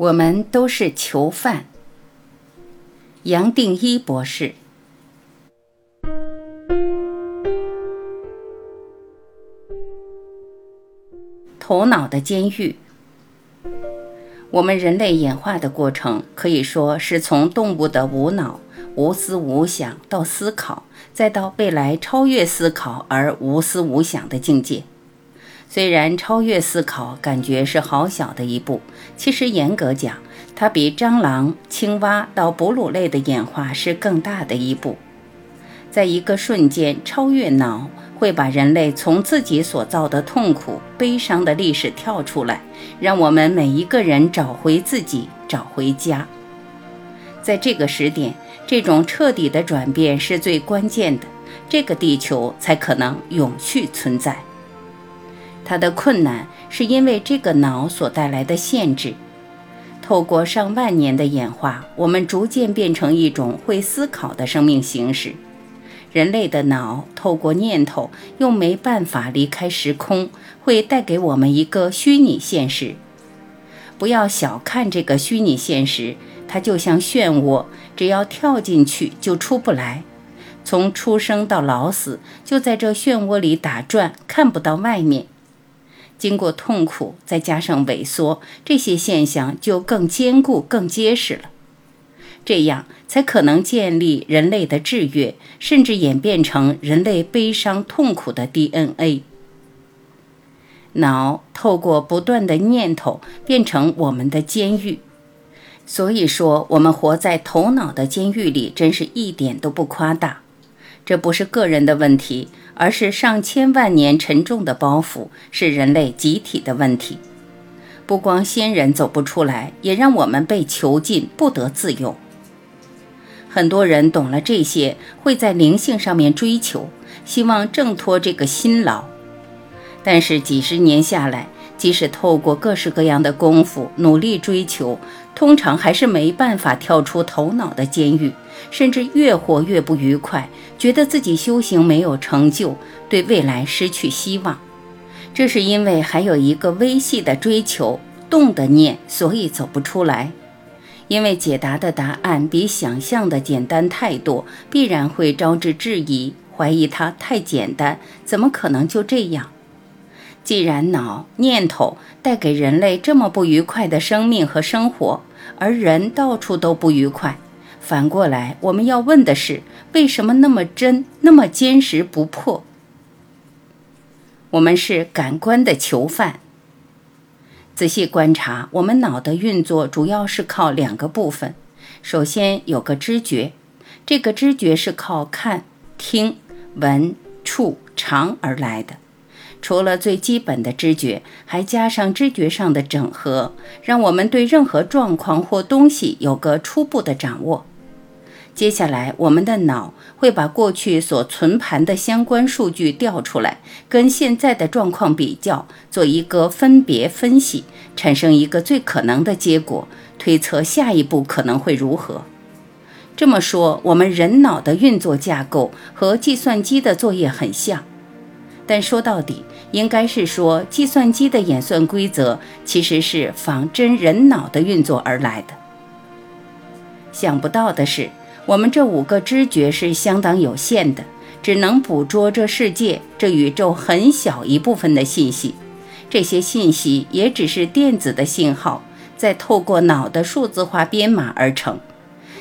我们都是囚犯。杨定一博士。头脑的监狱。我们人类演化的过程，可以说是从动物的无脑、无思无想到思考，再到未来超越思考而无思无想的境界。虽然超越思考感觉是好小的一步，其实严格讲，它比蟑螂、青蛙到哺乳类的演化是更大的一步。在一个瞬间超越脑，会把人类从自己所造的痛苦、悲伤的历史跳出来，让我们每一个人找回自己，找回家。在这个时点，这种彻底的转变是最关键的，这个地球才可能永续存在。它的困难是因为这个脑所带来的限制。透过上万年的演化，我们逐渐变成一种会思考的生命形式。人类的脑透过念头，又没办法离开时空，会带给我们一个虚拟现实。不要小看这个虚拟现实，它就像漩涡，只要跳进去就出不来。从出生到老死，就在这漩涡里打转，看不到外面。经过痛苦，再加上萎缩，这些现象就更坚固、更结实了。这样才可能建立人类的制约，甚至演变成人类悲伤痛苦的 DNA。脑透过不断的念头，变成我们的监狱。所以说，我们活在头脑的监狱里，真是一点都不夸大。这不是个人的问题。而是上千万年沉重的包袱，是人类集体的问题。不光先人走不出来，也让我们被囚禁，不得自由。很多人懂了这些，会在灵性上面追求，希望挣脱这个辛劳。但是几十年下来，即使透过各式各样的功夫努力追求，通常还是没办法跳出头脑的监狱，甚至越活越不愉快，觉得自己修行没有成就，对未来失去希望。这是因为还有一个微细的追求动的念，所以走不出来。因为解答的答案比想象的简单太多，必然会招致质疑，怀疑它太简单，怎么可能就这样？既然脑念头带给人类这么不愉快的生命和生活，而人到处都不愉快，反过来我们要问的是：为什么那么真，那么坚实不破？我们是感官的囚犯。仔细观察，我们脑的运作主要是靠两个部分。首先有个知觉，这个知觉是靠看、听、闻、触、尝而来的。除了最基本的知觉，还加上知觉上的整合，让我们对任何状况或东西有个初步的掌握。接下来，我们的脑会把过去所存盘的相关数据调出来，跟现在的状况比较，做一个分别分析，产生一个最可能的结果，推测下一步可能会如何。这么说，我们人脑的运作架构和计算机的作业很像。但说到底，应该是说，计算机的演算规则其实是仿真人脑的运作而来的。想不到的是，我们这五个知觉是相当有限的，只能捕捉这世界、这宇宙很小一部分的信息。这些信息也只是电子的信号，在透过脑的数字化编码而成。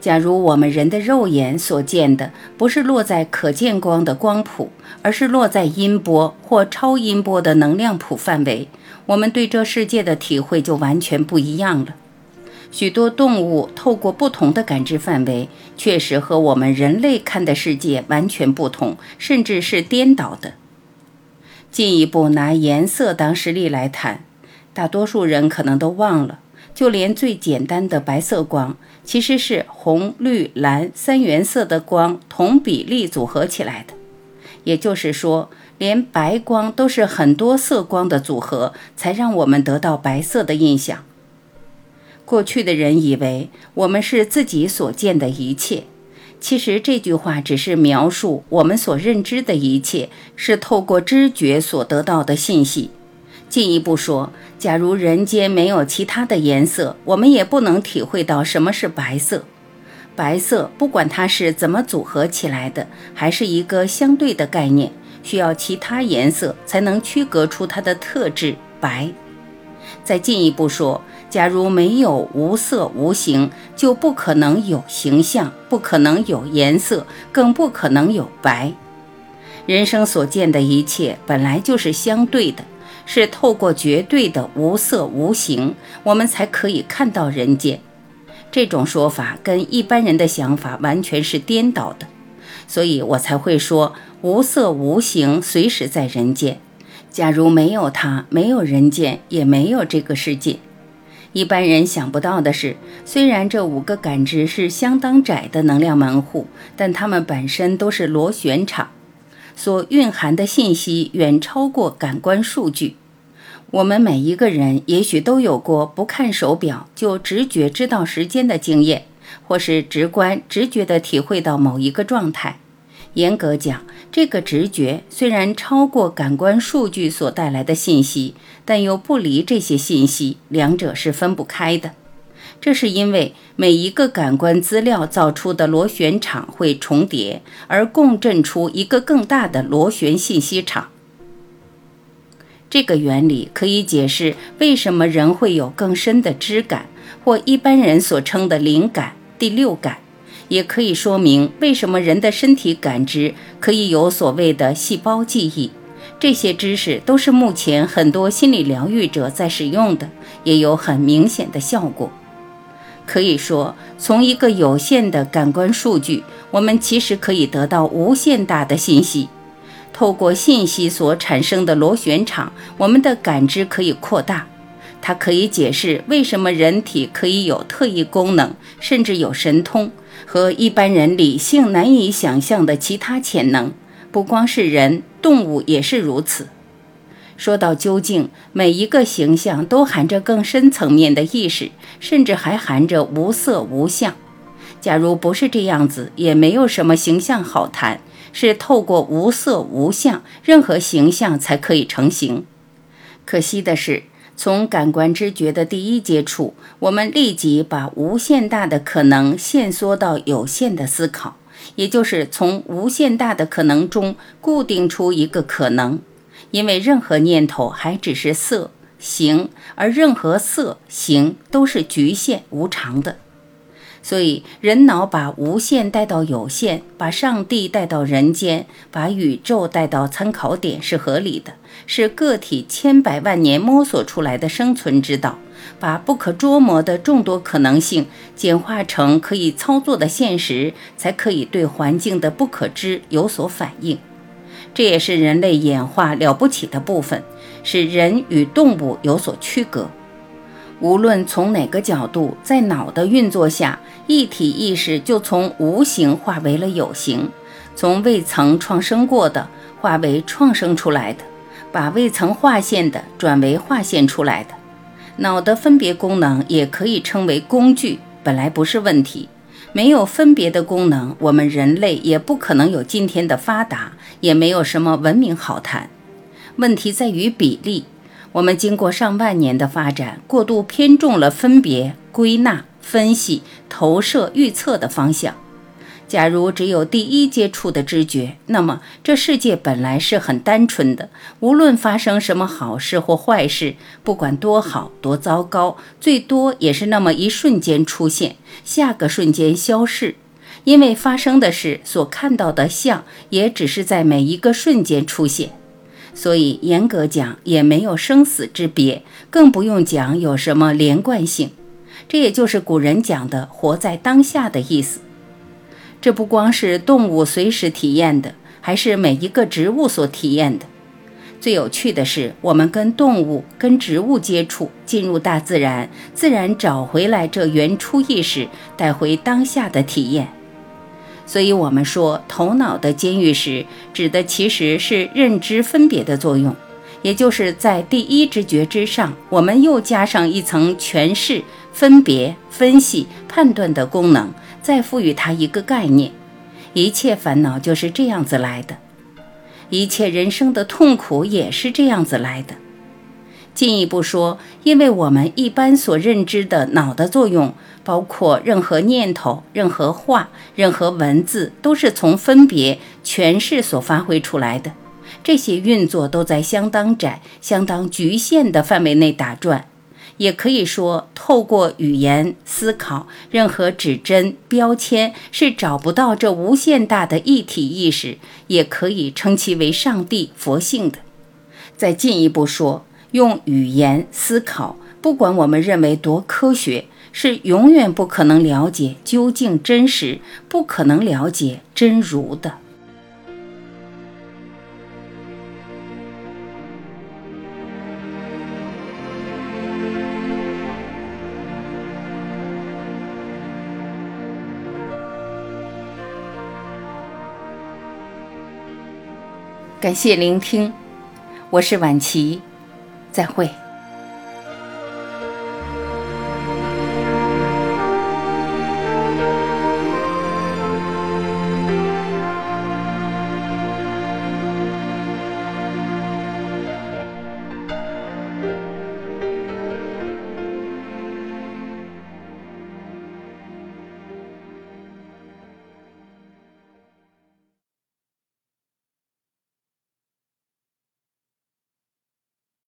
假如我们人的肉眼所见的不是落在可见光的光谱，而是落在音波或超音波的能量谱范围，我们对这世界的体会就完全不一样了。许多动物透过不同的感知范围，确实和我们人类看的世界完全不同，甚至是颠倒的。进一步拿颜色当实例来谈，大多数人可能都忘了。就连最简单的白色光，其实是红、绿、蓝三原色的光同比例组合起来的。也就是说，连白光都是很多色光的组合，才让我们得到白色的印象。过去的人以为我们是自己所见的一切，其实这句话只是描述我们所认知的一切是透过知觉所得到的信息。进一步说，假如人间没有其他的颜色，我们也不能体会到什么是白色。白色，不管它是怎么组合起来的，还是一个相对的概念，需要其他颜色才能区隔出它的特质白。再进一步说，假如没有无色无形，就不可能有形象，不可能有颜色，更不可能有白。人生所见的一切本来就是相对的，是透过绝对的无色无形，我们才可以看到人间。这种说法跟一般人的想法完全是颠倒的，所以我才会说无色无形随时在人间。假如没有它，没有人间，也没有这个世界。一般人想不到的是，虽然这五个感知是相当窄的能量门户，但它们本身都是螺旋场，所蕴含的信息远超过感官数据。我们每一个人也许都有过不看手表就直觉知道时间的经验，或是直观直觉地体会到某一个状态。严格讲，这个直觉虽然超过感官数据所带来的信息，但又不离这些信息，两者是分不开的。这是因为每一个感官资料造出的螺旋场会重叠，而共振出一个更大的螺旋信息场。这个原理可以解释为什么人会有更深的知感，或一般人所称的灵感、第六感，也可以说明为什么人的身体感知可以有所谓的细胞记忆。这些知识都是目前很多心理疗愈者在使用的，也有很明显的效果。可以说，从一个有限的感官数据，我们其实可以得到无限大的信息。透过信息所产生的螺旋场，我们的感知可以扩大。它可以解释为什么人体可以有特异功能，甚至有神通和一般人理性难以想象的其他潜能。不光是人，动物也是如此。说到究竟，每一个形象都含着更深层面的意识，甚至还含着无色无相。假如不是这样子，也没有什么形象好谈。是透过无色无相，任何形象才可以成形。可惜的是，从感官知觉的第一接触，我们立即把无限大的可能限缩到有限的思考，也就是从无限大的可能中固定出一个可能。因为任何念头还只是色形，而任何色形都是局限无常的。所以，人脑把无限带到有限，把上帝带到人间，把宇宙带到参考点是合理的，是个体千百万年摸索出来的生存之道。把不可捉摸的众多可能性简化成可以操作的现实，才可以对环境的不可知有所反应。这也是人类演化了不起的部分，使人与动物有所区隔。无论从哪个角度，在脑的运作下，一体意识就从无形化为了有形，从未曾创生过的化为创生出来的，把未曾划线的转为划线出来的。脑的分别功能也可以称为工具，本来不是问题。没有分别的功能，我们人类也不可能有今天的发达，也没有什么文明好谈。问题在于比例。我们经过上万年的发展，过度偏重了分别、归纳、分析、投射、预测的方向。假如只有第一接触的知觉，那么这世界本来是很单纯的。无论发生什么好事或坏事，不管多好多糟糕，最多也是那么一瞬间出现，下个瞬间消逝。因为发生的事所看到的像，也只是在每一个瞬间出现。所以，严格讲也没有生死之别，更不用讲有什么连贯性。这也就是古人讲的“活在当下”的意思。这不光是动物随时体验的，还是每一个植物所体验的。最有趣的是，我们跟动物、跟植物接触，进入大自然，自然找回来这原初意识，带回当下的体验。所以，我们说头脑的监狱时，指的其实是认知分别的作用，也就是在第一知觉之上，我们又加上一层诠释、分别、分析、判断的功能，再赋予它一个概念。一切烦恼就是这样子来的，一切人生的痛苦也是这样子来的。进一步说，因为我们一般所认知的脑的作用，包括任何念头、任何话、任何文字，都是从分别、诠释所发挥出来的。这些运作都在相当窄、相当局限的范围内打转。也可以说，透过语言思考，任何指针、标签是找不到这无限大的一体意识，也可以称其为上帝、佛性的。再进一步说。用语言思考，不管我们认为多科学，是永远不可能了解究竟真实，不可能了解真如的。感谢聆听，我是晚琪。再会。